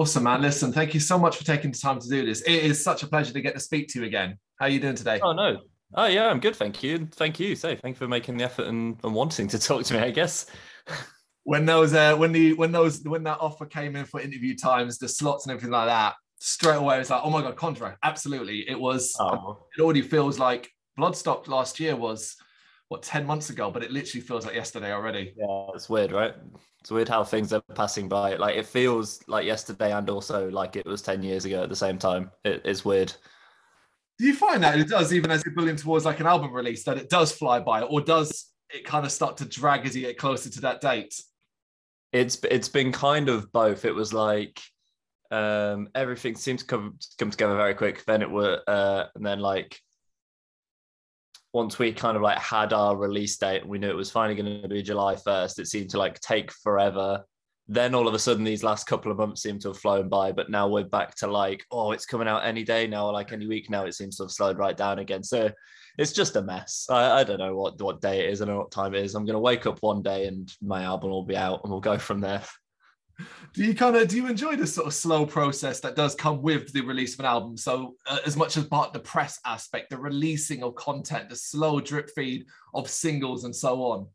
Awesome, man. Listen, thank you so much for taking the time to do this. It is such a pleasure to get to speak to you again. How are you doing today? Oh no. Oh yeah, I'm good, thank you. Thank you. So thank you for making the effort and, and wanting to talk to me, I guess. when those uh, when the when those when that offer came in for interview times, the slots and everything like that, straight away it's like, oh my god, contract. Absolutely. It was oh. it already feels like Bloodstock last year was what 10 months ago, but it literally feels like yesterday already. Yeah, it's weird, right? It's weird how things are passing by. Like it feels like yesterday and also like it was 10 years ago at the same time. It, it's weird. Do you find that it does, even as you're building towards like an album release, that it does fly by, or does it kind of start to drag as you get closer to that date? It's it's been kind of both. It was like um everything seemed to come come together very quick. Then it were uh and then like once we kind of like had our release date and we knew it was finally going to be July 1st, it seemed to like take forever. Then all of a sudden, these last couple of months seem to have flown by, but now we're back to like, oh, it's coming out any day now, or like any week now. It seems to have slowed right down again. So it's just a mess. I, I don't know what what day it is. Know what time it is. I'm going to wake up one day and my album will be out, and we'll go from there do you kind of do you enjoy this sort of slow process that does come with the release of an album? So uh, as much as part the press aspect the releasing of content the slow drip feed of singles and so on?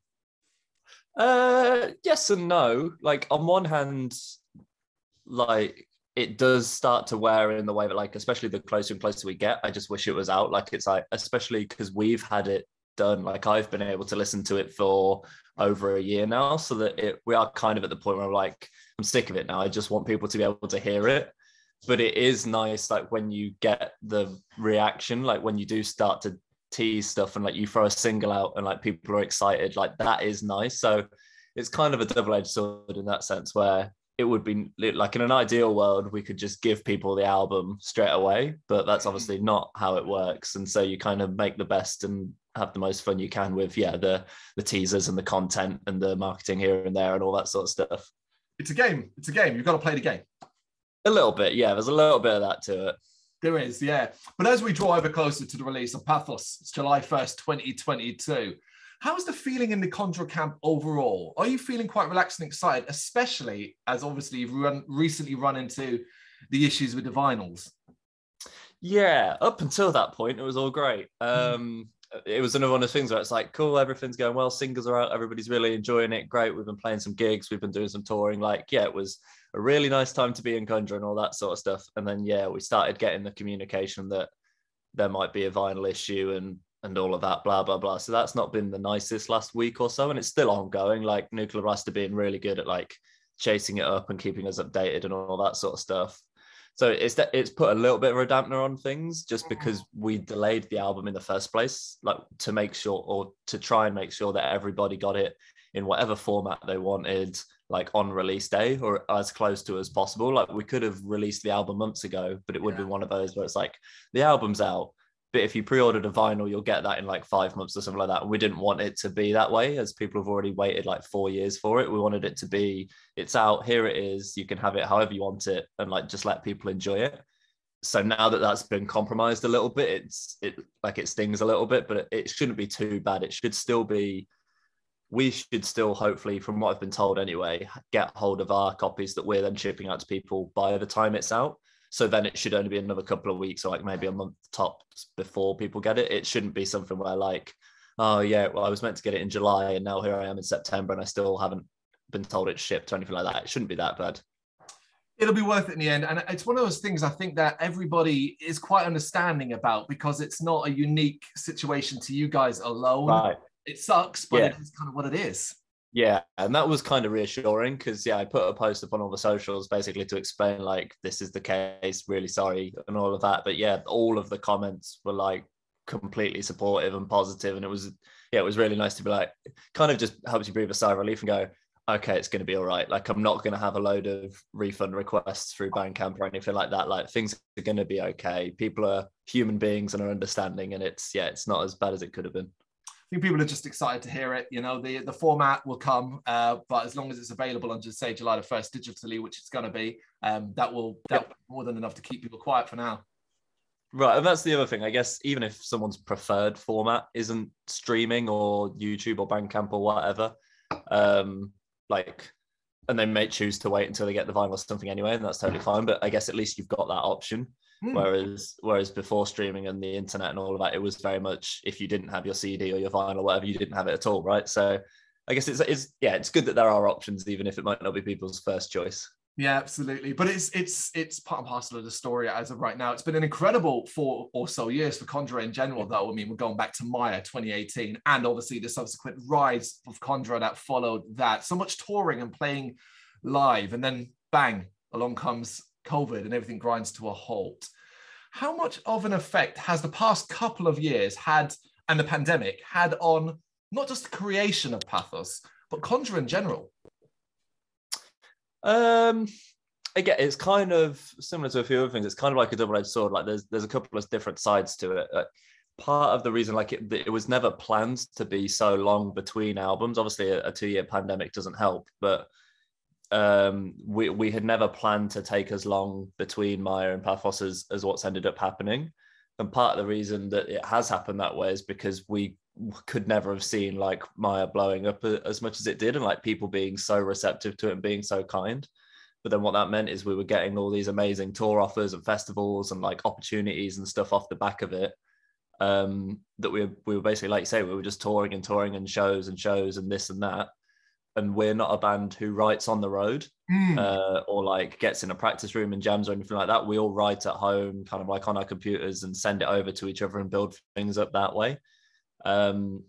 Uh yes and no. Like on one hand like it does start to wear in the way that like especially the closer and closer we get i just wish it was out. Like it's like especially because we've had it done. Like i've been able to listen to it for over a year now so that it we are kind of at the point where I'm like I'm sick of it now. I just want people to be able to hear it. But it is nice, like when you get the reaction, like when you do start to tease stuff and like you throw a single out and like people are excited, like that is nice. So it's kind of a double-edged sword in that sense where it would be like in an ideal world we could just give people the album straight away but that's mm-hmm. obviously not how it works and so you kind of make the best and have the most fun you can with yeah the the teasers and the content and the marketing here and there and all that sort of stuff it's a game. It's a game. You've got to play the game. A little bit, yeah. There's a little bit of that to it. There is, yeah. But as we draw ever closer to the release of Pathos, it's July 1st, 2022. How's the feeling in the Conjurer camp overall? Are you feeling quite relaxed and excited, especially as obviously you've run, recently run into the issues with the vinyls? Yeah, up until that point, it was all great. Hmm. Um, it was another one of those things where it's like, cool, everything's going well, singles are out, everybody's really enjoying it. Great. We've been playing some gigs, we've been doing some touring. Like, yeah, it was a really nice time to be in Conjurer and all that sort of stuff. And then yeah, we started getting the communication that there might be a vinyl issue and and all of that, blah, blah, blah. So that's not been the nicest last week or so. And it's still ongoing. Like Nuclear Blast being really good at like chasing it up and keeping us updated and all that sort of stuff. So it's that it's put a little bit of a dampener on things just mm-hmm. because we delayed the album in the first place, like to make sure or to try and make sure that everybody got it in whatever format they wanted, like on release day or as close to as possible. Like we could have released the album months ago, but it would yeah. be one of those where it's like the album's out but if you pre-ordered a vinyl you'll get that in like five months or something like that. And we didn't want it to be that way as people have already waited like four years for it. We wanted it to be it's out here it is you can have it however you want it and like just let people enjoy it. So now that that's been compromised a little bit it's it like it stings a little bit but it, it shouldn't be too bad. It should still be we should still hopefully from what i've been told anyway get hold of our copies that we're then shipping out to people by the time it's out so then it should only be another couple of weeks or like maybe a month tops before people get it. It shouldn't be something where like, oh yeah, well I was meant to get it in July and now here I am in September and I still haven't been told it's shipped or anything like that. It shouldn't be that bad. It'll be worth it in the end. And it's one of those things I think that everybody is quite understanding about because it's not a unique situation to you guys alone. Right. It sucks, but yeah. it's kind of what it is. Yeah, and that was kind of reassuring because yeah, I put a post up on all the socials basically to explain like this is the case, really sorry, and all of that. But yeah, all of the comments were like completely supportive and positive, and it was yeah, it was really nice to be like kind of just helps you breathe a sigh of relief and go, okay, it's going to be all right. Like I'm not going to have a load of refund requests through Bandcamp or anything like that. Like things are going to be okay. People are human beings and are understanding, and it's yeah, it's not as bad as it could have been. Think people are just excited to hear it. You know, the the format will come, uh, but as long as it's available on just say July the first digitally, which it's going to be, um, that will that will more than enough to keep people quiet for now. Right, and that's the other thing. I guess even if someone's preferred format isn't streaming or YouTube or Bandcamp or whatever, um, like and they may choose to wait until they get the vinyl or something anyway, and that's totally fine. But I guess at least you've got that option. Mm. Whereas whereas before streaming and the internet and all of that, it was very much if you didn't have your CD or your vinyl or whatever, you didn't have it at all, right? So I guess it's, it's yeah, it's good that there are options, even if it might not be people's first choice. Yeah, absolutely. But it's it's it's part and parcel of the story as of right now. It's been an incredible four or so years for Conjurer in general, though. I mean, we're going back to Mire 2018 and obviously the subsequent rise of Conjurer that followed that. So much touring and playing live, and then bang, along comes COVID and everything grinds to a halt. How much of an effect has the past couple of years had and the pandemic had on not just the creation of Pathos, but Conjurer in general? Um, again, it's kind of similar to a few other things. It's kind of like a double-edged sword. Like there's there's a couple of different sides to it. Like, part of the reason, like it, it was never planned to be so long between albums. Obviously, a, a two-year pandemic doesn't help, but um, we we had never planned to take as long between Mire and Pathos as, as what's ended up happening. And part of the reason that it has happened that way is because we could never have seen like Mire blowing up as much as it did, and like people being so receptive to it and being so kind. But then what that meant is we were getting all these amazing tour offers and festivals and like opportunities and stuff off the back of it. Um, that we we were basically like you say, we were just touring and touring and shows and shows and this and that. And we're not a band who writes on the road mm. uh, or like gets in a practice room and jams or anything like that. We all write at home, kind of like on our computers and send it over to each other and build things up that way. Um,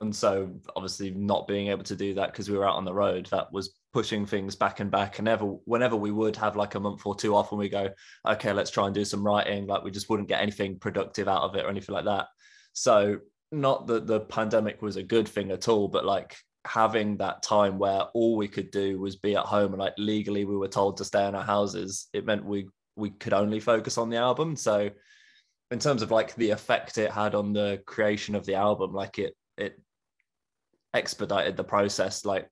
and so obviously not being able to do that because we were out on the road, that was pushing things back and back. And ever whenever we would have like a month or two off and we go, okay, let's try and do some writing, like we just wouldn't get anything productive out of it or anything like that. So not that the pandemic was a good thing at all, but like having that time where all we could do was be at home and like legally we were told to stay in our houses, it meant we we could only focus on the album. So in terms of like the effect it had on the creation of the album, like it it expedited the process like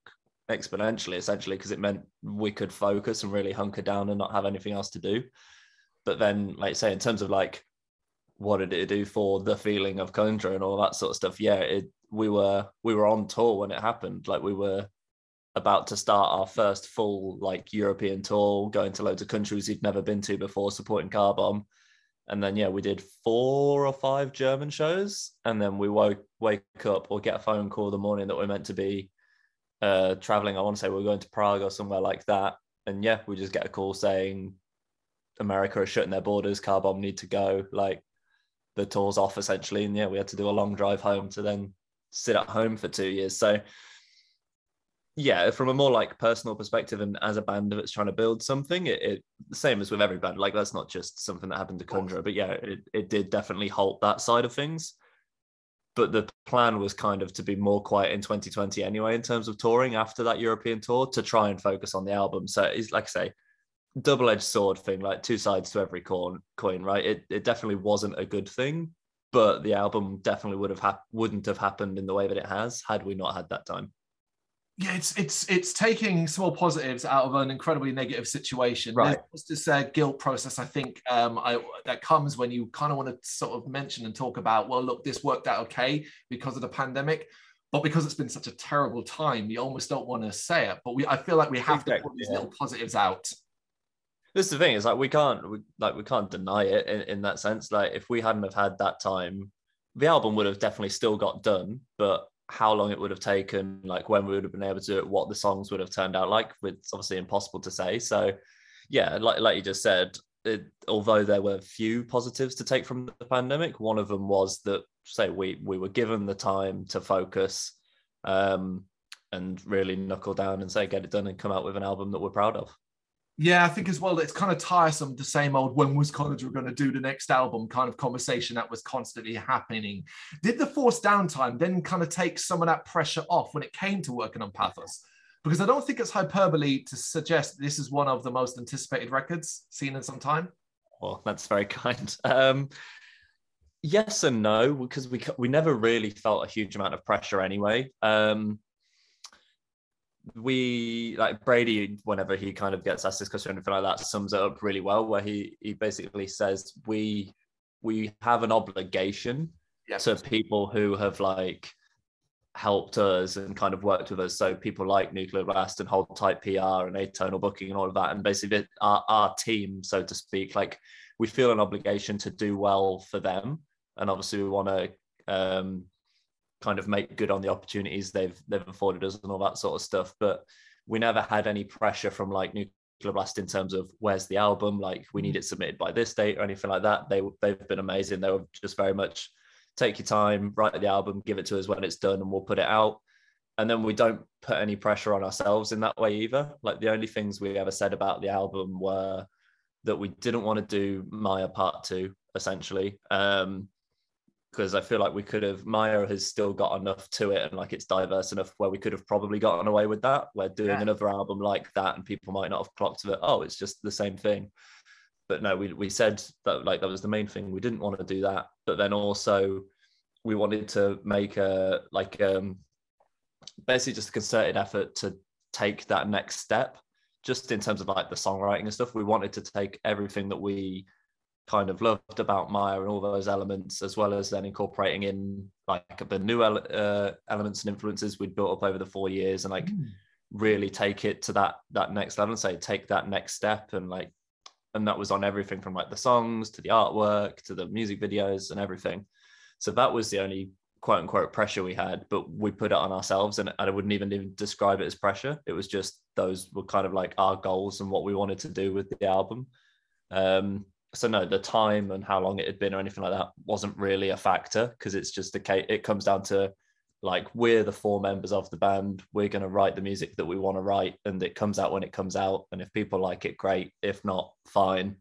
exponentially essentially because it meant we could focus and really hunker down and not have anything else to do. But then, like say, in terms of like what did it do for the feeling of Conjurer and all that sort of stuff, yeah, it we were we were on tour when it happened. Like we were about to start our first full like European tour, going to loads of countries we'd never been to before, supporting Car Bomb. And then yeah we did four or five german shows. And then we woke wake up or get a phone call the morning that we're meant to be uh traveling. I want to say we are going to prague or somewhere like that. And yeah we just get a call saying america are shutting their borders car bomb need to go. Like the tour's off essentially. And yeah we had to do a long drive home to then sit at home for two years so yeah, from a more like personal perspective and as a band that's trying to build something, it, it the same as with every band. Like that's not just something that happened to Conjurer, but yeah, it, it did definitely halt that side of things. But the plan was kind of to be more quiet in 2020 anyway, in terms of touring after that European tour to try and focus on the album. So it's like I say, double-edged sword thing, like two sides to every coin, coin, right? It it definitely wasn't a good thing, but the album definitely would have ha- wouldn't have happened in the way that it has had we not had that time yeah, it's it's it's taking small positives out of an incredibly negative situation. Right. There's this uh, guilt process, I think, um, I, that comes when you kind of want to sort of mention and talk about, well, look, this worked out okay because of the pandemic, but because it's been such a terrible time, you almost don't want to say it. But we, I feel like we have exactly, to put these little positives out. This is the thing is like we can't we, like we can't deny it in, in that sense. Like if we hadn't have had that time, the album would have definitely still got done, but how long it would have taken, like when we would have been able to do it, what the songs would have turned out like. It's obviously impossible to say. So, yeah, like like you just said, it, although there were few positives to take from the pandemic, one of them was that say we we were given the time to focus um, and really knuckle down and say get it done and come out with an album that we're proud of. Yeah, I think as well, it's kind of tiresome, the same old when was Conjurer going to do the next album kind of conversation that was constantly happening. Did the forced downtime then kind of take some of that pressure off when it came to working on Pathos? Because I don't think it's hyperbole to suggest this is one of the most anticipated records seen in some time. Well, that's very kind. Um, yes and no, because we we never really felt a huge amount of pressure anyway. Um, we like Brady, whenever he kind of gets asked this question or anything like that, sums it up really well, where he he basically says we we have an obligation yes. to people who have like helped us and kind of worked with us. So people like Nuclear Blast and Hold Tight PR and Atonal Booking and all of that, and basically our, our team, so to speak, like we feel an obligation to do well for them, and obviously we want to um, kind of make good on the opportunities they've they've afforded us and all that sort of stuff. But we never had any pressure from like Nuclear Blast in terms of where's the album, like we need mm. it submitted by this date or anything like that. They they've been amazing. They were just very much take your time, write the album, give it to us when it's done, and we'll put it out. And then we don't put any pressure on ourselves in that way either. Like the only things we ever said about the album were that we didn't want to do Mire Part Two, essentially. Um, because I feel like we could have Mire has still got enough to it and like it's diverse enough where we could have probably gotten away with that. We're doing yeah. another album like that and people might not have clocked it. Oh, it's just the same thing. But no, we we said that like that was the main thing. We didn't want to do that. But then also we wanted to make a like um basically just a concerted effort to take that next step just in terms of like the songwriting and stuff we wanted to take everything that we kind of loved about Mire and all those elements, as well as then incorporating in like the new uh, elements and influences we'd built up over the four years, and like mm. really take it to that that next level and say take that next step, and like, and that was on everything from like the songs to the artwork to the music videos and everything. So that was the only quote unquote pressure we had, but we put it on ourselves, and I wouldn't even even describe it as pressure. It was just those were kind of like our goals and what we wanted to do with the album. Um, so no, the time and how long it had been or anything like that wasn't really a factor because it's just a case. It comes down to like we're the four members of the band. We're going to write the music that we want to write, and it comes out when it comes out. And if people like it, great. If not, fine.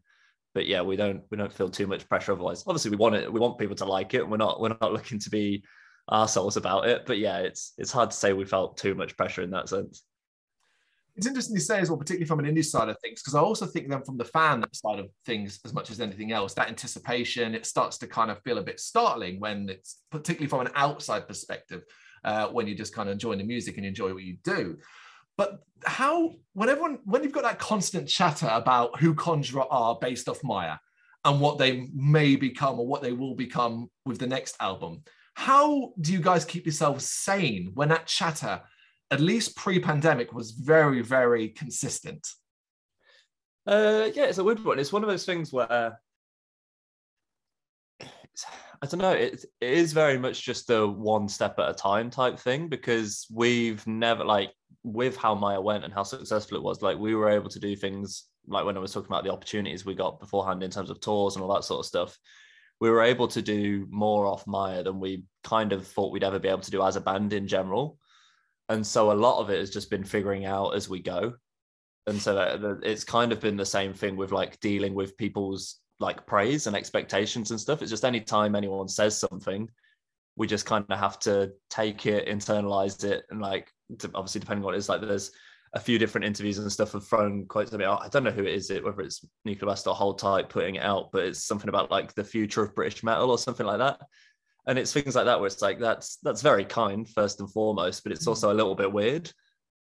But yeah, we don't we don't feel too much pressure otherwise. Obviously, we want it. We want people to like it. We're not we're not looking to be ourselves about it. But yeah, it's it's hard to say we felt too much pressure in that sense it's interesting to say as well, particularly from an indie side of things, because I also think then from the fan side of things, as much as anything else, that anticipation it starts to kind of feel a bit startling when it's particularly from an outside perspective, uh, when you just kind of enjoy the music and enjoy what you do. But how when everyone when you've got that constant chatter about who Conjurer are based off Mire and what they may become or what they will become with the next album, how do you guys keep yourselves sane when that chatter at least pre-pandemic was very very consistent uh yeah it's a weird one it's one of those things where I don't know. It, it is very much just a one step at a time type thing because we've never like with how Mire went and how successful it was. Like we were able to do things like when I was talking about the opportunities we got beforehand in terms of tours and all that sort of stuff. We were able to do more off Mire than we kind of thought we'd ever be able to do as a band in general and so a lot of it has just been figuring out as we go. And so it's kind of been the same thing with like dealing with people's like praise and expectations and stuff. It's just anytime anyone says something we just kind of have to take it internalize it and like obviously depending on what it is like there's a few different interviews and stuff have thrown quite a bit I don't know who it is it whether it's Nuclear Blast or Hold Tight putting it out but it's something about like the future of British metal or something like that and it's things like that where it's like that's that's very kind first and foremost but it's mm. also a little bit weird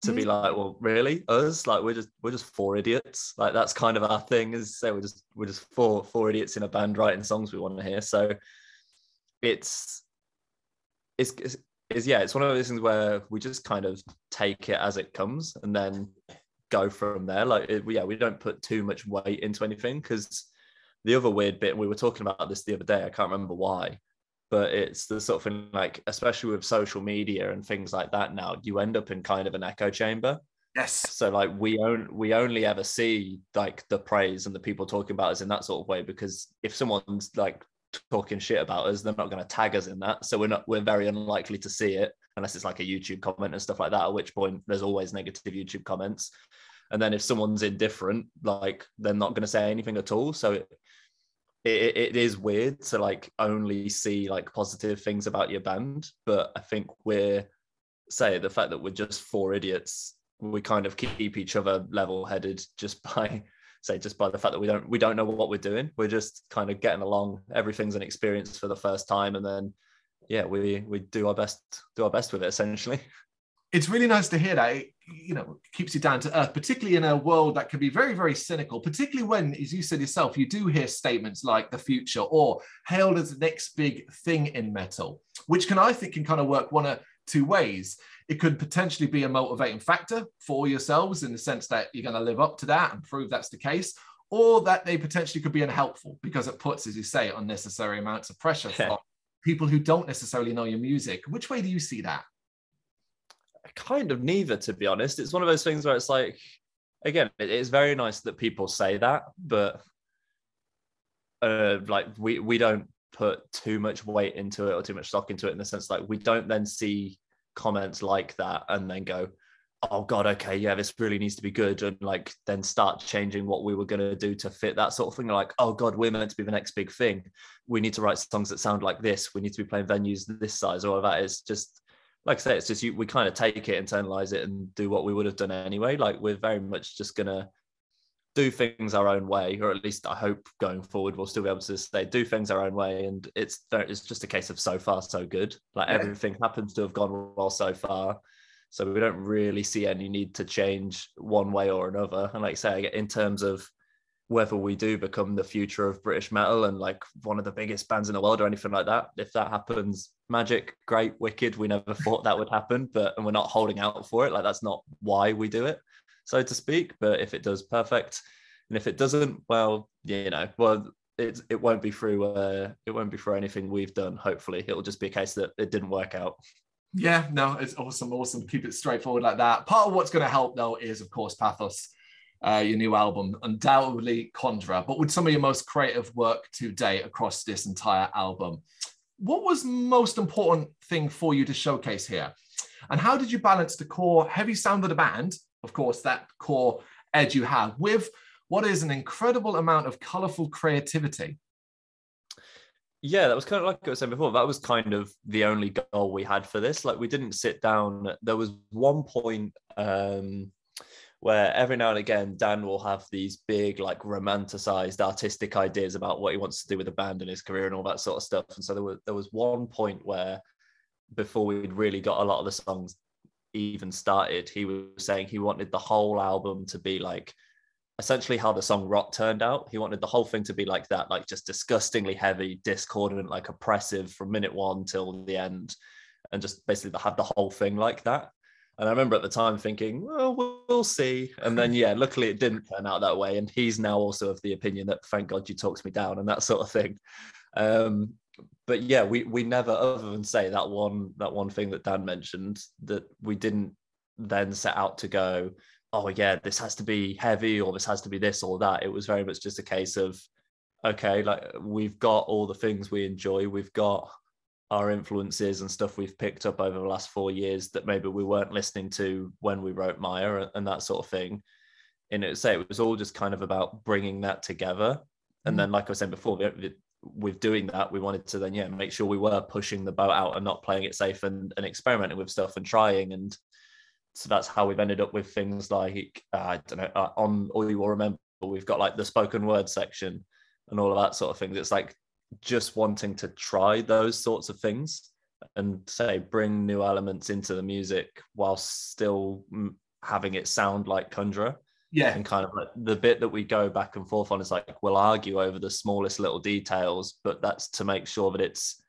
to be mm. like well really? Us? Like we're just we're just four idiots. Like that's kind of our thing is say we're just we're just four four idiots in a band writing songs we want to hear. So it's it's, it's, it's yeah it's one of those things where we just kind of take it as it comes and then go from there. Like it, yeah we don't put too much weight into anything because the other weird bit we were talking about this the other day i can't remember why but it's the sort of thing like especially with social media and things like that now you end up in kind of an echo chamber. Yes. So like we own we only ever see like the praise and the people talking about us in that sort of way because if someone's like talking shit about us they're not going to tag us in that. So we're not we're very unlikely to see it unless it's like a youtube comment and stuff like that at which point there's always negative youtube comments. And then if someone's indifferent like they're not going to say anything at all. So it, it, it is weird to like only see like positive things about your band but i think we're say the fact that we're just four idiots we kind of keep each other level headed just by say just by the fact that we don't we don't know what we're doing. We're just kind of getting along. Everything's an experience for the first time and then yeah we we do our best do our best with it essentially it's really nice to hear that. It, you know, keeps you down to earth, particularly in a world that can be very, very cynical, particularly when, as you said yourself, you do hear statements like the future or hailed as the next big thing in metal, which can, I think, can kind of work one of two ways. It could potentially be a motivating factor for yourselves in the sense that you're going to live up to that and prove that's the case, or that they potentially could be unhelpful because it puts, as you say, unnecessary amounts of pressure on people who don't necessarily know your music. Which way do you see that? Kind of neither, to be honest. It's one of those things where it's like, again, it is very nice that people say that, but uh, like we we don't put too much weight into it or too much stock into it in the sense like we don't then see comments like that and then go oh god okay yeah this really needs to be good and like then start changing what we were going to do to fit that sort of thing. Like oh god we're meant to be the next big thing. We need to write songs that sound like this. We need to be playing venues this size of that is. Just like i say it's just you, we kind of take it internalize it and do what we would have done anyway like we're very much just gonna do things our own way, or at least I hope going forward we'll still be able to say do things our own way. And it's it's just a case of so far so good. Like yeah. everything happens to have gone well so far, so we don't really see any need to change one way or another. And like I say, in terms of whether we do become the future of British metal and like one of the biggest bands in the world or anything like that, if that happens, magic, great, wicked. We never thought that would happen, but and we're not holding out for it. Like that's not why we do it so to speak. But if it does, perfect. And if it doesn't, well, you know, well, it it won't be through uh, it won't be through anything we've done. Hopefully, it'll just be a case that it didn't work out. Yeah, no, it's awesome, awesome. Keep it straightforward like that. Part of what's going to help though is, of course, Pathos, uh, your new album, undoubtedly Conjurer, but with some of your most creative work to date across this entire album. What was most important thing for you to showcase here? And how did you balance the core heavy sound of the band of course, that core edge you have with what is an incredible amount of colorful creativity. Yeah, that was kind of like I was saying before. That was kind of the only goal we had for this. Like, we didn't sit down. There was one point um, where every now and again Dan will have these big, like, romanticized artistic ideas about what he wants to do with the band and his career and all that sort of stuff. And so there was there was one point where before we'd really got a lot of the songs even started, he was saying he wanted the whole album to be like essentially how the song Rot turned out. He wanted the whole thing to be like that, like just disgustingly heavy, discordant, like oppressive from minute one till the end, and just basically have the whole thing like that. And I remember at the time thinking, well, we'll see. And then, yeah, luckily it didn't turn out that way. And he's now also of the opinion that thank God you talked me down and that sort of thing. Um, but yeah, we we never, other than say that one that one thing that Dan mentioned, that we didn't then set out to go, oh yeah, this has to be heavy or this has to be this or that. It was very much just a case of, okay, like we've got all the things we enjoy, we've got our influences and stuff we've picked up over the last four years that maybe we weren't listening to when we wrote Mire and that sort of thing. And it say it was all just kind of about bringing that together. And mm. then, like I was saying before, with doing that, we wanted to then yeah make sure we were pushing the boat out and not playing it safe and, and experimenting with stuff and trying and so that's how we've ended up with things like uh, I don't know uh, on all you will remember we've got like the spoken word section and all of that sort of things. It's like just wanting to try those sorts of things and say bring new elements into the music while still having it sound like Conjurer yeah. And kind of like the bit that we go back and forth on is like we'll argue over the smallest little details but that's to make sure that it's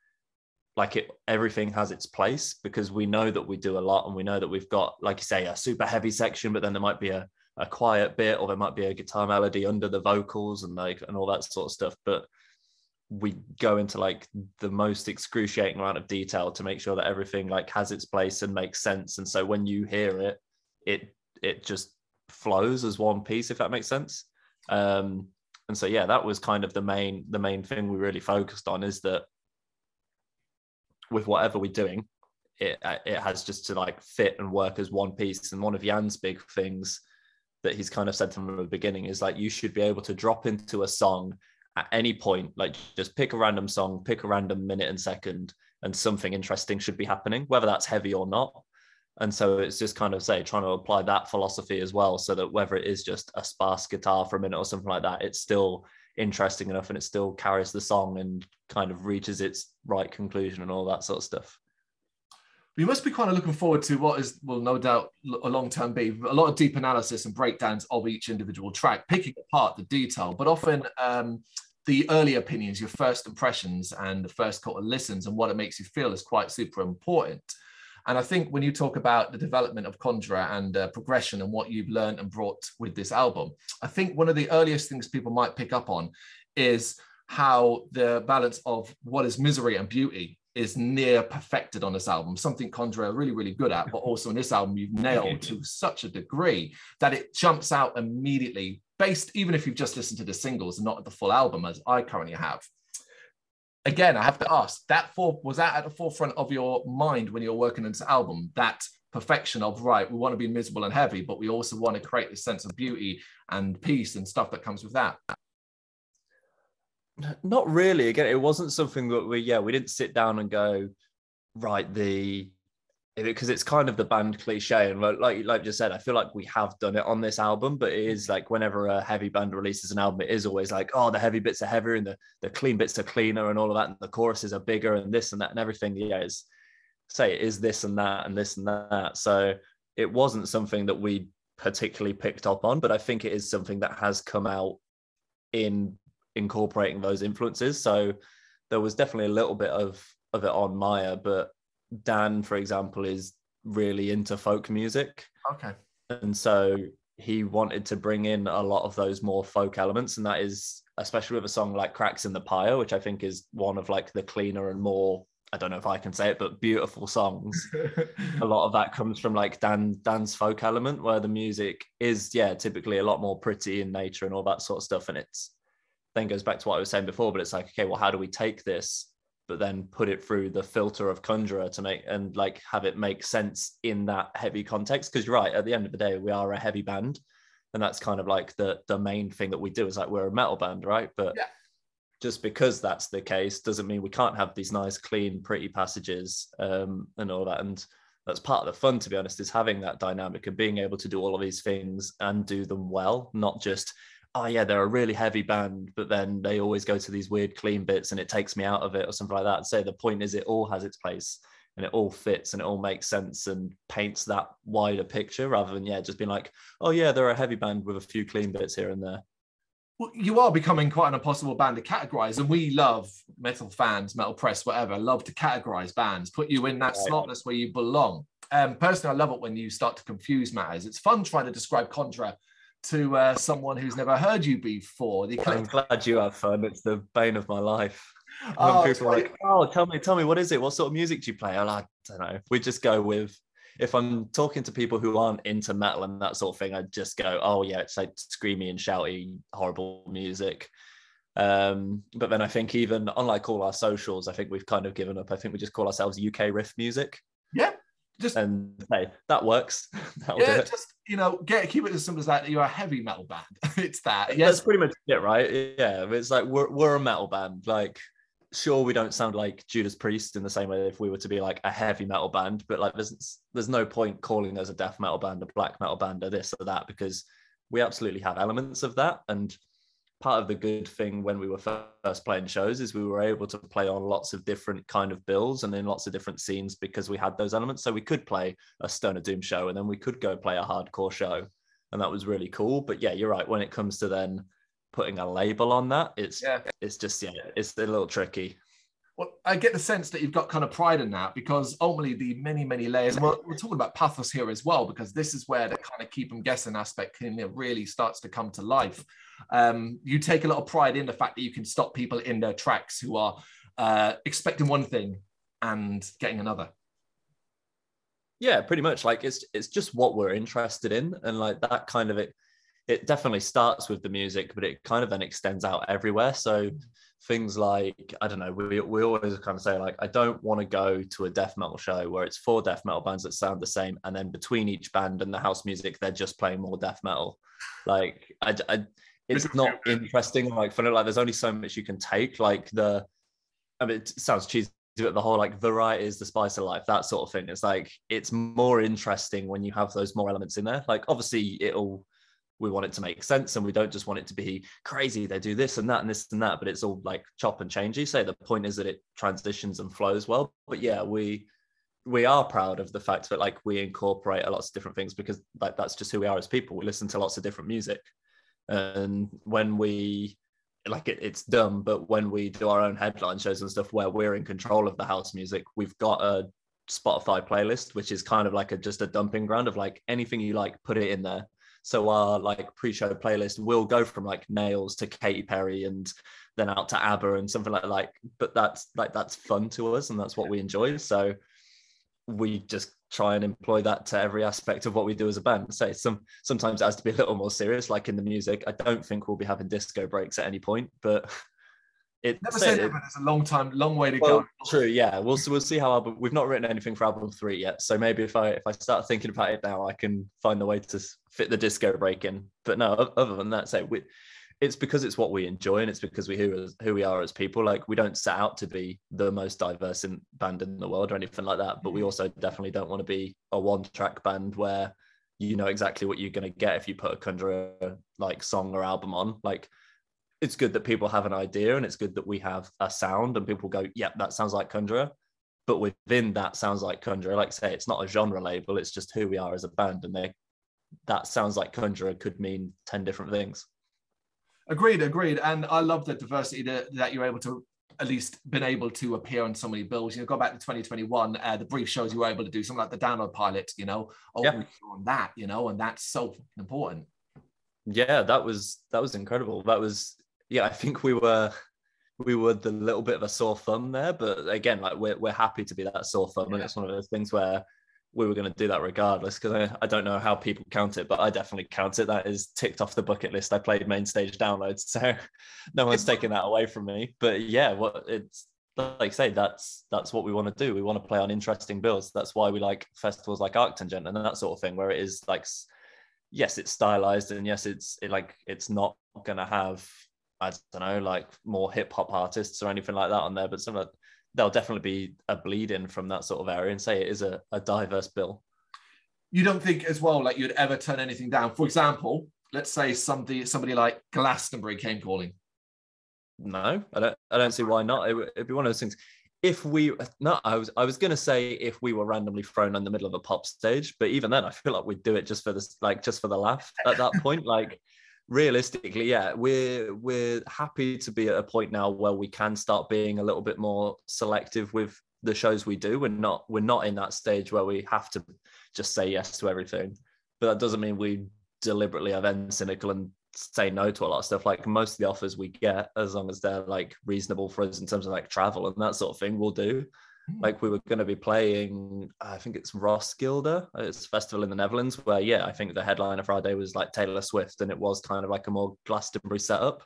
like it everything has its place because we know that we do a lot and we know that we've got like you say a super heavy section but then there might be a, a quiet bit or there might be a guitar melody under the vocals and like and all that sort of stuff. But we go into like the most excruciating amount of detail to make sure that everything like has its place and makes sense and so when you hear it it it just flows as one piece, if that makes sense. Um, and so yeah, that was kind of the main the main thing we really focused on is that with whatever we're doing, it it has just to like fit and work as one piece. And one of Jan's big things that he's kind of said from the beginning is like you should be able to drop into a song at any point, like just pick a random song, pick a random minute and second, and something interesting should be happening, whether that's heavy or not. And so it's just kind of say trying to apply that philosophy as well, so that whether it is just a sparse guitar for a minute or something like that, it's still interesting enough and it still carries the song and kind of reaches its right conclusion and all that sort of stuff. We must be kind of looking forward to what is, will no doubt, a long term be a lot of deep analysis and breakdowns of each individual track, picking apart the detail, but often um, the early opinions, your first impressions, and the first couple of listens and what it makes you feel is quite super important. And I think when you talk about the development of Conjurer and uh, progression and what you've learned and brought with this album, I think one of the earliest things people might pick up on is how the balance of what is misery and beauty is near perfected on this album, something Conjurer are really, really good at, but also in this album, you've nailed to such a degree that it jumps out immediately, based even if you've just listened to the singles and not the full album, as I currently have. Again, I have to ask, that for was that at the forefront of your mind when you're working on this album? That perfection of right, we want to be miserable and heavy, but we also want to create this sense of beauty and peace and stuff that comes with that. Not really. Again, it wasn't something that we, yeah, we didn't sit down and go, right, the because it's kind of the band cliche and like like just said i feel like we have done it on this album but it is mm-hmm. like whenever a heavy band releases an album it is always like oh the heavy bits are heavier and the, the clean bits are cleaner and all of that and the choruses are bigger and this and that and everything yeah is say it is this and that and this and that so it wasn't something that we particularly picked up on but i think it is something that has come out in incorporating those influences. So there was definitely a little bit of of it on Mire, but Dan, for example, is really into folk music. Okay. And so he wanted to bring in a lot of those more folk elements, and that is especially with a song like Cracks in the Pyre, which I think is one of like the cleaner and more I don't know if I can say it, but beautiful songs. a lot of that comes from like Dan Dan's folk element, where the music is yeah typically a lot more pretty in nature and all that sort of stuff, and it's then goes back to what I was saying before, but it's like, okay, well, how do we take this, but then put it through the filter of Conjurer to make and like have it make sense in that heavy context? Because you're right, at the end of the day, we are a heavy band. And that's kind of like the the main thing that we do is like we're a metal band, right? But yeah. just because that's the case doesn't mean we can't have these nice, clean, pretty passages um, and all that. And that's part of the fun, to be honest, is having that dynamic of being able to do all of these things and do them well, not just oh yeah, they're a really heavy band, but then they always go to these weird clean bits and it takes me out of it or something like that. So the point is it all has its place and it all fits and it all makes sense and paints that wider picture rather than yeah, just being like, oh yeah, they're a heavy band with a few clean bits here and there. Well, you are becoming quite an impossible band to categorize, and we love metal fans, metal press, whatever, love to categorize bands, put you in that right. slot. That's where you belong. Um, personally, I love it when you start to confuse matters. It's fun trying to describe Conjurer to uh, someone who's never heard you before. I'm glad you have fun. It's the bane of my life. Oh, people are like, oh, tell me, tell me, what is it? What sort of music do you play? I'm I don't know. We just go with, if I'm talking to people who aren't into metal and that sort of thing, I just go, oh yeah, it's like screamy and shouty, horrible music. Um, but then I think even unlike all our socials, I think we've kind of given up. I think we just call ourselves UK riff music. Yeah, just and hey, that works. That'll yeah, just you know, get keep it as simple as that. You're a heavy metal band. it's that. Yes, that's pretty much it, right? Yeah, it's like we're we're a metal band. Like, sure, we don't sound like Judas Priest in the same way if we were to be like a heavy metal band, but like, there's there's no point calling us a death metal band, a black metal band, or this or that because we absolutely have elements of that and part of the good thing when we were first playing shows is we were able to play on lots of different kind of bills and in lots of different scenes because we had those elements. So we could play a Stoner Doom show and then we could go play a hardcore show. And that was really cool. But yeah, you're right. When it comes to then putting a label on that, it's yeah. it's just yeah, it's a little tricky. Well, I get the sense that you've got kind of pride in that because ultimately the many, many layers, we're, we're talking about pathos here as well, because this is where the kind of keep them guessing aspect really starts to come to life. Um, you take a lot of pride in the fact that you can stop people in their tracks who are uh, expecting one thing and getting another. Yeah, pretty much. Like it's it's just what we're interested in, and like that kind of it. It definitely starts with the music, but it kind of then extends out everywhere. So things like I don't know, we we always kind of say like I don't want to go to a death metal show where it's four death metal bands that sound the same, and then between each band and the house music, they're just playing more death metal. Like I, I it's not interesting. Like for like, there's only so much you can take. Like the, I mean, it sounds cheesy, but the whole like variety is the spice of life, that sort of thing. It's like it's more interesting when you have those more elements in there. Like obviously, it'll we want it to make sense, and we don't just want it to be crazy. They do this and that and this and that, but it's all like chop and change. You say the point is that it transitions and flows well. But yeah, we we are proud of the fact that like we incorporate a lots of different things because like that's just who we are as people. We listen to lots of different music. And when we like it, it's dumb, but when we do our own headline shows and stuff where we're in control of the house music, we've got a Spotify playlist, which is kind of like a just a dumping ground of like anything you like, put it in there. So our like pre-show playlist will go from like nails to Katy Perry and then out to ABBA and something like like. But that's like that's fun to us and that's what we enjoy. So we just try and employ that to every aspect of what we do as a band. Say some sometimes it has to be a little more serious, like in the music. I don't think we'll be having disco breaks at any point, but it never say never. There's a long time, long way to well, go. True, yeah. We'll we'll see how album. We've not written anything for album three yet, so maybe if I if I start thinking about it now, I can find the way to fit the disco break in. But no, other than that, say we, it's because it's what we enjoy and it's because we who who we are as people. Like we don't set out to be the most diverse in, band in the world or anything like that, but we mm. also definitely don't want to be a one track band where you know exactly what you're going to get if you put a Conjurer like song or album on. Like it's good that people have an idea and it's good that we have a sound and people go, yep, that sounds like Conjurer. But within that sounds like Conjurer, like say, it's not a genre label, it's just who we are as a band. And they that sounds like Conjurer could mean 10 different things. Agreed, agreed. And I love the diversity that, that you're able to at least been able to appear on so many bills. You know, go back to 2021, uh, the brief shows you were able to do something like the download pilot, you know, oh, yeah. on that, you know, and that's so important. Yeah, that was that was incredible. That was yeah, I think we were we were the little bit of a sore thumb there, but again, like we're we're happy to be that sore thumb, yeah. and it's one of those things where we were going to do that regardless because I, I don't know how people count it, but I definitely count it. That is ticked off the bucket list. I played main stage downloads, so no one's taking that away from me. But yeah, what it's like I say, that's that's what we want to do. We want to play on interesting bills. That's why we like festivals like Arctangent and that sort of thing, where it is like, yes, it's stylized, and yes, it's it, like it's not going to have I don't know, like more hip hop artists or anything like that on there, but some of there'll definitely be a bleed in from that sort of area and say it is a, a diverse bill. You don't think as well like you'd ever turn anything down? For example, let's say somebody somebody like Glastonbury came calling. No, I don't. I don't see why not. It, would be one of those things. If we no, I was I was gonna say if we were randomly thrown in the middle of a pop stage, but even then, I feel like we'd do it just for this, like just for the laugh at that point. Like realistically, yeah, we're we're happy to be at a point now where we can start being a little bit more selective with the shows we do. We're not we're not in that stage where we have to just say yes to everything. But that doesn't mean we deliberately are then cynical and say no to a lot of stuff. Like most of the offers we get, as long as they're like reasonable for us in terms of like travel and that sort of thing, we'll do. Hmm. like we were going to be playing i think it's roskilde it's a festival in the netherlands where yeah i think the headliner friday was like taylor swift and it was kind of like a more glastonbury setup.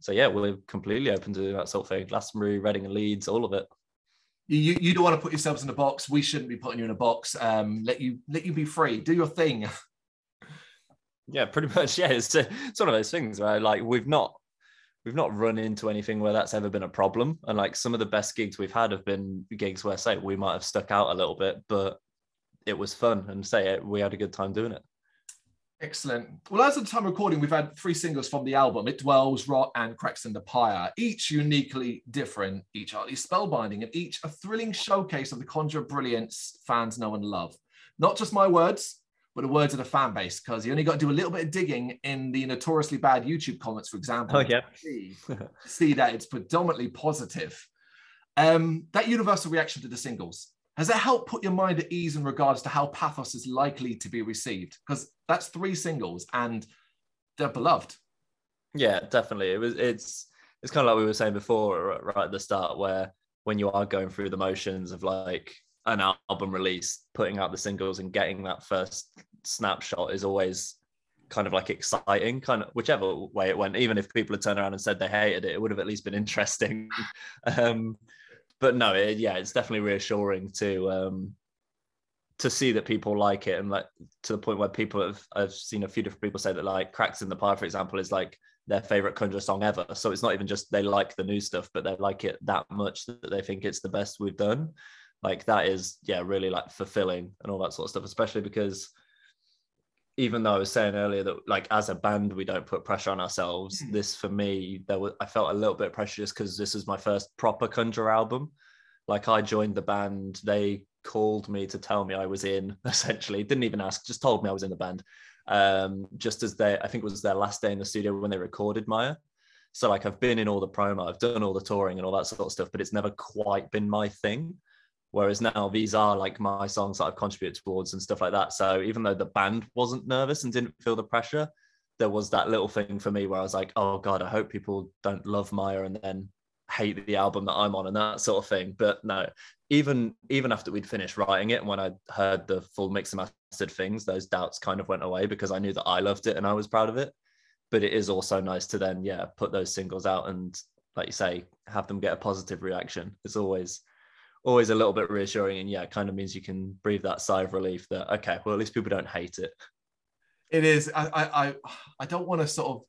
So yeah we're completely open to that sort of thing. Glastonbury reading and leeds all of it. You, you don't want to put yourselves in a box. We shouldn't be putting you in a box. Um let you let you be free. Do your thing. Yeah pretty much. Yeah it's, it's one of those things where like we've not we've not run into anything where that's ever been a problem. And like some of the best gigs we've had have been gigs where say we might have stuck out a little bit, but it was fun and say we had a good time doing it. Excellent. Well, as of the time recording, we've had three singles from the album It Dwells, Rot, and Cracks in the Pyre, each uniquely different, each utterly spellbinding, and each a thrilling showcase of the Conjurer brilliance fans know and love. Not just my words, but the words of the fan base because you only got to do a little bit of digging in the notoriously bad YouTube comments, for example. Oh, yeah. see, see that it's predominantly positive. Um, that universal reaction to the singles has it helped put your mind at ease in regards to how Pathos is likely to be received? Because that's three singles and they're beloved. Yeah, definitely. It was. It's. It's kind of like we were saying before, right at the start, where when you are going through the motions of like an album release, putting out the singles and getting that first snapshot is always kind of like exciting, kind of whichever way it went. Even if people had turned around and said they hated it, it would have at least been interesting. um, but no, it, yeah, it's definitely reassuring to um, to see that people like it, and like to the point where people have I've seen a few different people say that like "Cracks in the Pyre," for example, is like their favorite Conjurer song ever. So it's not even just they like the new stuff, but they like it that much that they think it's the best we've done like that is yeah really like fulfilling and all that sort of stuff especially because even though I was saying earlier that like as a band we don't put pressure on ourselves, mm. this for me there was I felt a little bit of pressure just because this was my first proper Conjurer album. Like I joined the band, they called me to tell me I was in. Essentially, didn't even ask, just told me I was in the band. Um, just as they, I think it was their last day in the studio when they recorded Mire. So like I've been in all the promo, I've done all the touring and all that sort of stuff, but it's never quite been my thing. Whereas now these are like my songs that I've contributed towards and stuff like that. So even though the band wasn't nervous and didn't feel the pressure, there was that little thing for me where I was like, oh God, I hope people don't love Mire and then hate the album that I'm on and that sort of thing. But no, even even after we'd finished writing it and when I heard the full mix and mastered things, those doubts kind of went away because I knew that I loved it and I was proud of it. But it is also nice to then, yeah, put those singles out and like you say, have them get a positive reaction. It's always always a little bit reassuring and yeah, it kind of means you can breathe that sigh of relief that okay, well at least people don't hate it. It is. I I I don't want to sort of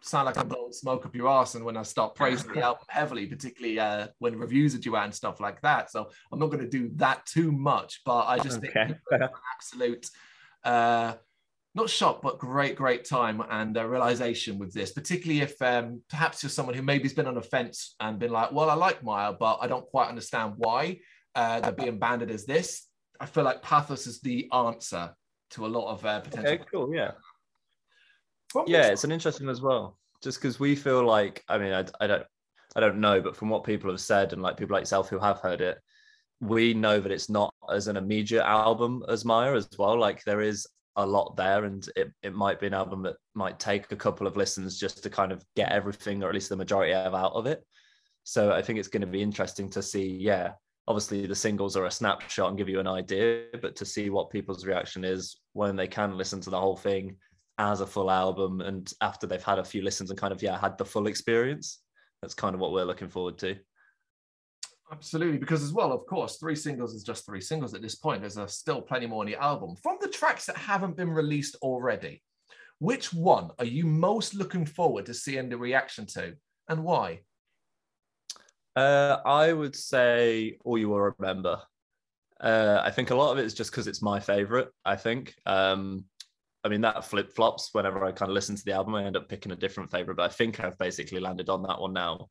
sound like I'm blowing smoke up your ass and when I start praising the album heavily, particularly uh, when reviews are due out and stuff like that. So I'm not going to do that too much, but I just okay. think absolute uh, not shock, but great, great time and uh, realization with this, particularly if um, perhaps you're someone who maybe's been on a fence and been like, well, I like Mire, but I don't quite understand why uh, they're being banded as this. I feel like Páthos is the answer to a lot of uh, potential. Okay, cool, yeah. From yeah, it's an interesting as well, just because we feel like, I mean, I, I don't, I don't know, but from what people have said and like people like yourself who have heard it, we know that it's not as an immediate album as Mire as well. Like there is a lot there and it, it might be an album that might take a couple of listens just to kind of get everything or at least the majority of out of it. So i think it's going to be interesting to see yeah obviously the singles are a snapshot and give you an idea but to see what people's reaction is when they can listen to the whole thing as a full album and after they've had a few listens and kind of yeah had the full experience. That's kind of what we're looking forward to Absolutely, because as well, of course, three singles is just three singles at this point. There's a, still plenty more on the album. From the tracks that haven't been released already, which one are you most looking forward to seeing the reaction to, and why? Uh, I would say All You Will Remember. Uh, I think a lot of it is just because it's my favorite. I think. Um, I mean, that flip flops whenever I kind of listen to the album. I end up picking a different favorite, but I think I've basically landed on that one now.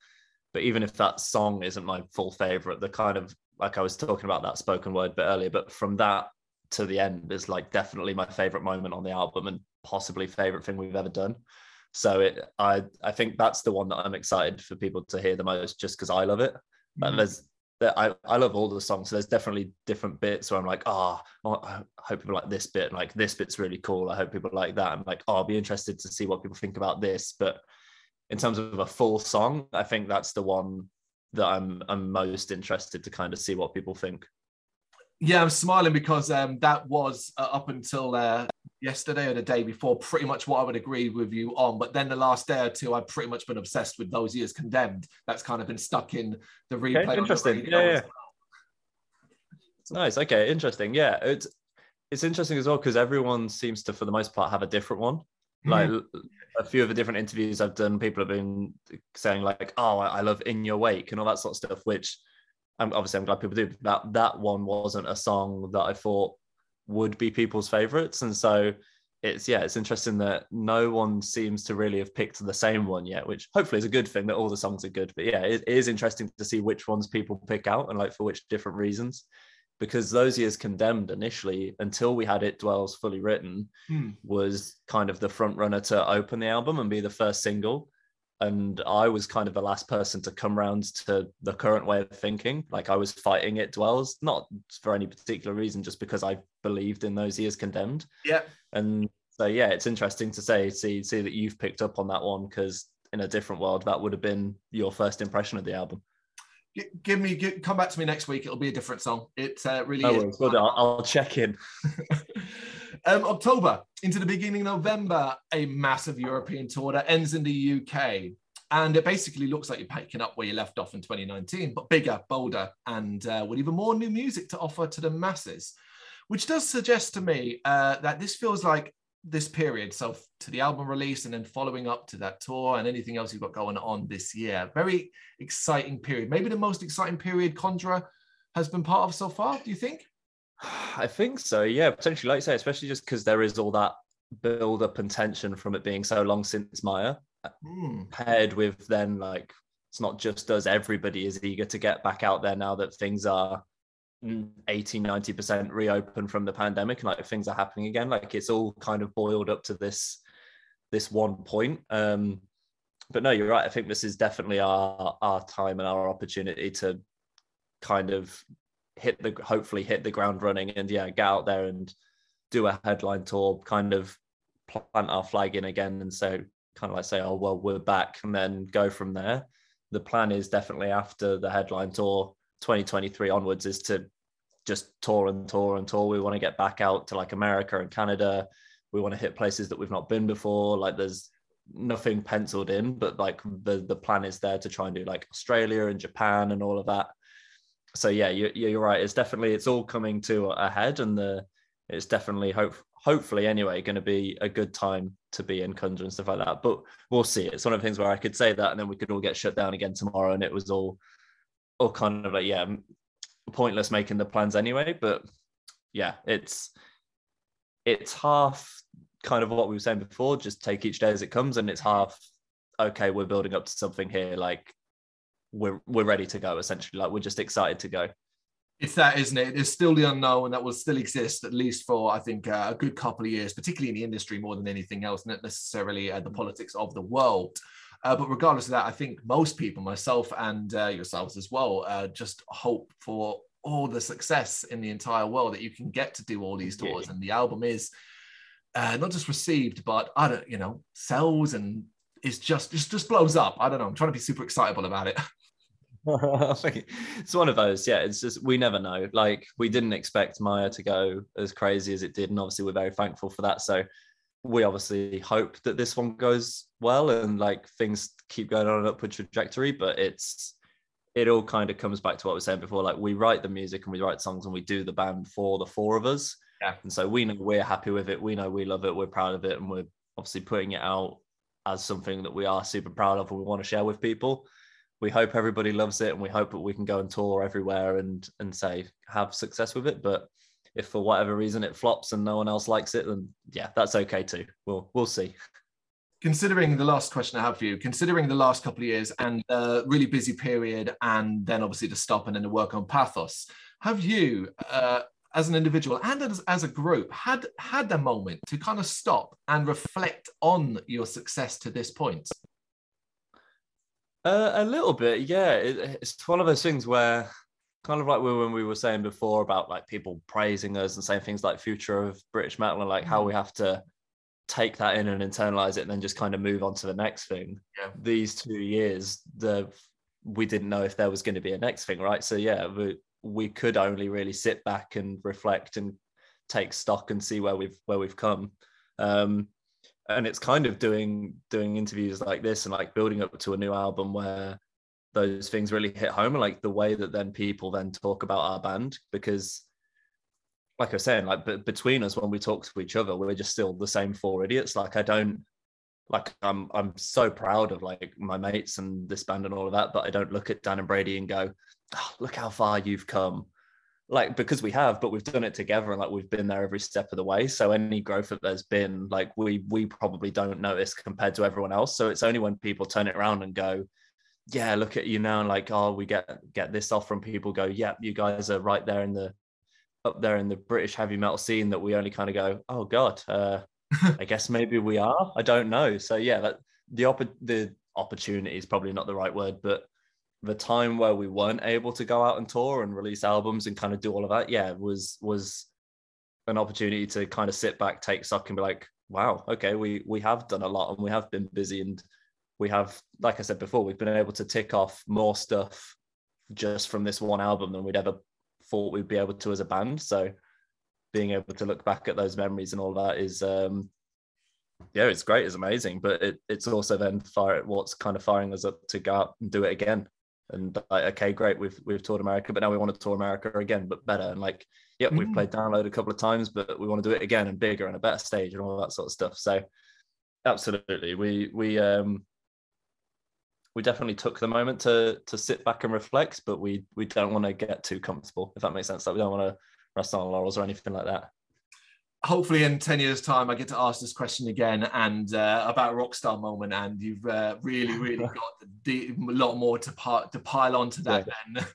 But even if that song isn't my full favorite, the kind of like I was talking about that spoken word bit earlier, but from that to the end is like definitely my favorite moment on the album and possibly favorite thing we've ever done. So it, I, I think that's the one that I'm excited for people to hear the most, just because I love it. Mm-hmm. there's, I, I love all the songs. So there's definitely different bits where I'm like, oh, I hope people like this bit. And Like this bit's really cool. I hope people like that. I'm like, oh, I'll be interested to see what people think about this. But in terms of a full song, I think that's the one that I'm I'm most interested to kind of see what people think. Yeah, I'm smiling because um, that was uh, up until uh, yesterday or the day before pretty much what I would agree with you on. But then the last day or two, I've pretty much been obsessed with those years condemned. That's kind of been stuck in the replay. Okay, interesting. Yeah, yeah. Well. Nice. Okay, interesting. Yeah, it's it's interesting as well because everyone seems to, for the most part, have a different one. Like a few of the different interviews I've done, people have been saying like, "Oh, I love In Your Wake" and all that sort of stuff. Which I'm obviously I'm glad people do. That that one wasn't a song that I thought would be people's favorites, and so it's yeah, it's interesting that no one seems to really have picked the same one yet, which hopefully is a good thing that all the songs are good. But yeah, it, it is interesting to see which ones people pick out and like for which different reasons because those years condemned initially until we had it dwells fully written hmm. was kind of the front runner to open the album and be the first single. And i was kind of the last person to come around to the current way of thinking. Like i was fighting it dwells not for any particular reason just because i believed in those years condemned. Yeah. And so yeah it's interesting to say see see that you've picked up on that one because in a different world that would have been your first impression of the album give me give, come back to me next week. It'll be a different song. It uh, really oh, is I'll, I'll check in. Um, october into the beginning of november a massive european tour that ends in the uk and it basically looks like you're picking up where you left off in 2019 but bigger bolder and uh, with even more new music to offer to the masses which does suggest to me uh, that this feels like this period, so to the album release and then following up to that tour and anything else you've got going on this year. Very exciting period. Maybe the most exciting period Conjurer has been part of so far, do you think? I think so, yeah, potentially, like you say, especially just because there is all that build up and tension from it being so long since Mire, mm. paired with then like it's not just us, everybody is eager to get back out there now that things are 80 90% reopen from the pandemic and like things are happening again like it's all kind of boiled up to this this one point um but no you're right i think this is definitely our our time and our opportunity to kind of hit the hopefully hit the ground running and yeah, get out there and do a headline tour, kind of plant our flag in again and so kind of like say, oh well, we're back and then go from there. The plan is definitely after the headline tour 2023 onwards is to just tour and tour and tour. We want to get back out to like America and Canada. We want to hit places that we've not been before. Like there's nothing penciled in, but like the the plan is there to try and do like Australia and Japan and all of that. So yeah, you, you're right. It's definitely it's all coming to a head, and the it's definitely hope hopefully anyway going to be a good time to be in Kunda and stuff like that. But we'll see. It's one of the things where I could say that, and then we could all get shut down again tomorrow, and it was all all kind of like yeah, pointless making the plans anyway. But yeah, it's it's half kind of what we were saying before, just take each day as it comes, and it's half okay, we're building up to something here, like we're we're ready to go essentially, like we're just excited to go. It's that, isn't it? It's still the unknown that will still exist at least for I think uh, a good couple of years, particularly in the industry more than anything else, not necessarily uh, the politics of the world. Uh, but regardless of that, I think most people, myself and uh, yourselves as well, uh, just hope for all the success in the entire world that you can get to do all these tours. Yeah. And the album is uh, not just received, but I don't, you know, sells and is just just just blows up. I don't know. I'm trying to be super excitable about it. it's one of those. Yeah, it's just we never know. Like we didn't expect Mire to go as crazy as it did, and obviously we're very thankful for that. So we obviously hope that this one goes well and like things keep going on an upward trajectory. But it's it all kind of comes back to what I was saying before. Like we write the music and we write songs and we do the band for the four of us. Yeah. And so we know we're happy with it. We know we love it. We're proud of it. And we're obviously putting it out as something that we are super proud of and we want to share with people. We hope everybody loves it and we hope that we can go and tour everywhere and and say have success with it. But if for whatever reason it flops and no one else likes it, then yeah, that's okay too. We'll we'll see. Considering the last question I have for you, considering the last couple of years and a really busy period, and then obviously to stop and then to work on Páthos, have you uh, as an individual and as, as a group had had a moment to kind of stop and reflect on your success to this point uh, a little bit yeah it, it's one of those things where kind of like when we were saying before about like people praising us and saying things like future of british metal and like how we have to take that in and internalize it and then just kind of move on to the next thing. Yeah. these two years the we didn't know if there was going to be a next thing right? So yeah we, we could only really sit back and reflect and take stock and see where we've where we've come. Um, and it's kind of doing doing interviews like this and like building up to a new album where those things really hit home like the way that then people then talk about our band because like I was saying, like but between us when we talk to each other, we're just still the same four idiots. Like I don't like I'm I'm so proud of like my mates and this band and all of that, but I don't look at Dan and Brady and go, oh, look how far you've come. Like because we have but we've done it together and like we've been there every step of the way. So any growth that there's been like we we probably don't notice compared to everyone else. So it's only when people turn it around and go yeah look at you now and like oh we get get this off from people. Go yeah you guys are right there in the up there in the british heavy metal scene that we only kind of go oh god uh i guess maybe we are? I don't know. So yeah that the op- the opportunity is probably not the right word but the time where we weren't able to go out and tour and release albums and kind of do all of that, yeah, was was an opportunity to kind of sit back, take stock, and be like, wow, okay, we we have done a lot and we have been busy and we have, like I said before, we've been able to tick off more stuff just from this one album than we'd ever thought we'd be able to as a band. So being able to look back at those memories and all that is um yeah, it's great, it's amazing, but it, it's also then fire what's kind of firing us up to go out and do it again and like okay great we've we've toured america but now we want to tour america again but better and like yep mm. we've played download a couple of times but we want to do it again and bigger and a better stage and all that sort of stuff so absolutely we we um we definitely took the moment to to sit back and reflect but we we don't want to get too comfortable if that makes sense. Like we don't want to rest on laurels or anything like that. Hopefully in 10 years time i get to ask this question again and uh, about rockstar moment and you've uh, really really got a lot more to, part, to pile onto that yeah. then.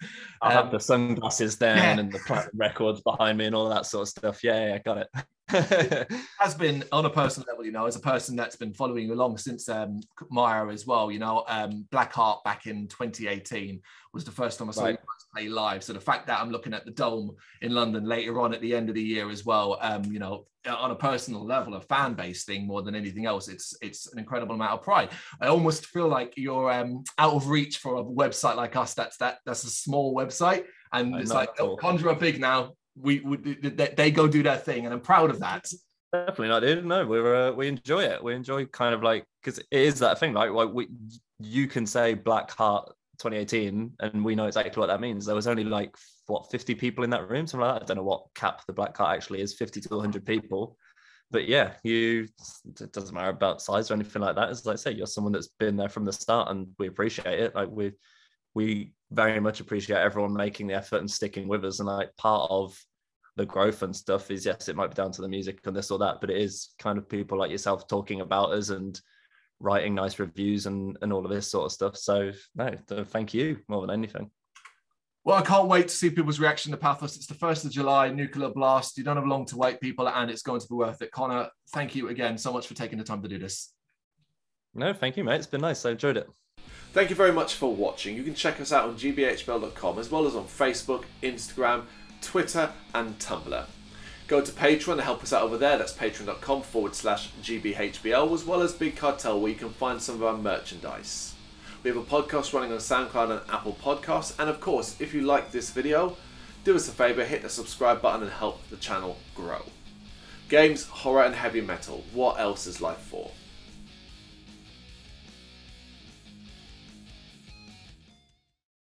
I'll um, have the sunglasses then yeah. and the records behind me and all that sort of stuff. Yeah yeah got it has been on a personal level, you know, as a person that's been following along since um, Mire as well, you know, um, Black Heart back in 2018 was the first time I saw right. play live. So the fact that I'm looking at the Dome in London later on at the end of the year as well, um, you know, on a personal level, a fan base thing more than anything else, it's it's an incredible amount of pride. I almost feel like you're um, out of reach for a website like us. That's that that's a small website, and it's like oh, Conjurer big now. We, we they, they go do their thing, and I'm proud of that. Definitely not, dude. No, we're uh, we enjoy it. We enjoy kind of like because it is that thing, like like we you can say Black Heart 2018, and we know exactly what that means. There was only like what 50 people in that room, something like that. I don't know what cap the Black Heart actually is, 50 to 100 people. But yeah, you it doesn't matter about size or anything like that. As I say, you're someone that's been there from the start, and we appreciate it. Like we we very much appreciate everyone making the effort and sticking with us. And like part of the growth and stuff is yes, it might be down to the music and this or that, but it is kind of people like yourself talking about us and writing nice reviews and and all of this sort of stuff. So no, thank you more than anything. Well, I can't wait to see people's reaction to Páthos. It's the first of July, nuclear blast. You don't have long to wait, people, and it's going to be worth it. Conor, thank you again so much for taking the time to do this. No, thank you, mate. It's been nice. I enjoyed it. Thank you very much for watching. You can check us out on gbhbl.com as well as on Facebook, Instagram, Twitter, and Tumblr. Go to Patreon to help us out over there. That's patreon.com forward slash GBHBL, as well as Big Cartel, where you can find some of our merchandise. We have a podcast running on SoundCloud and Apple Podcasts. And of course, if you like this video, do us a favour, hit the subscribe button and help the channel grow. Games, horror, and heavy metal. What else is life for?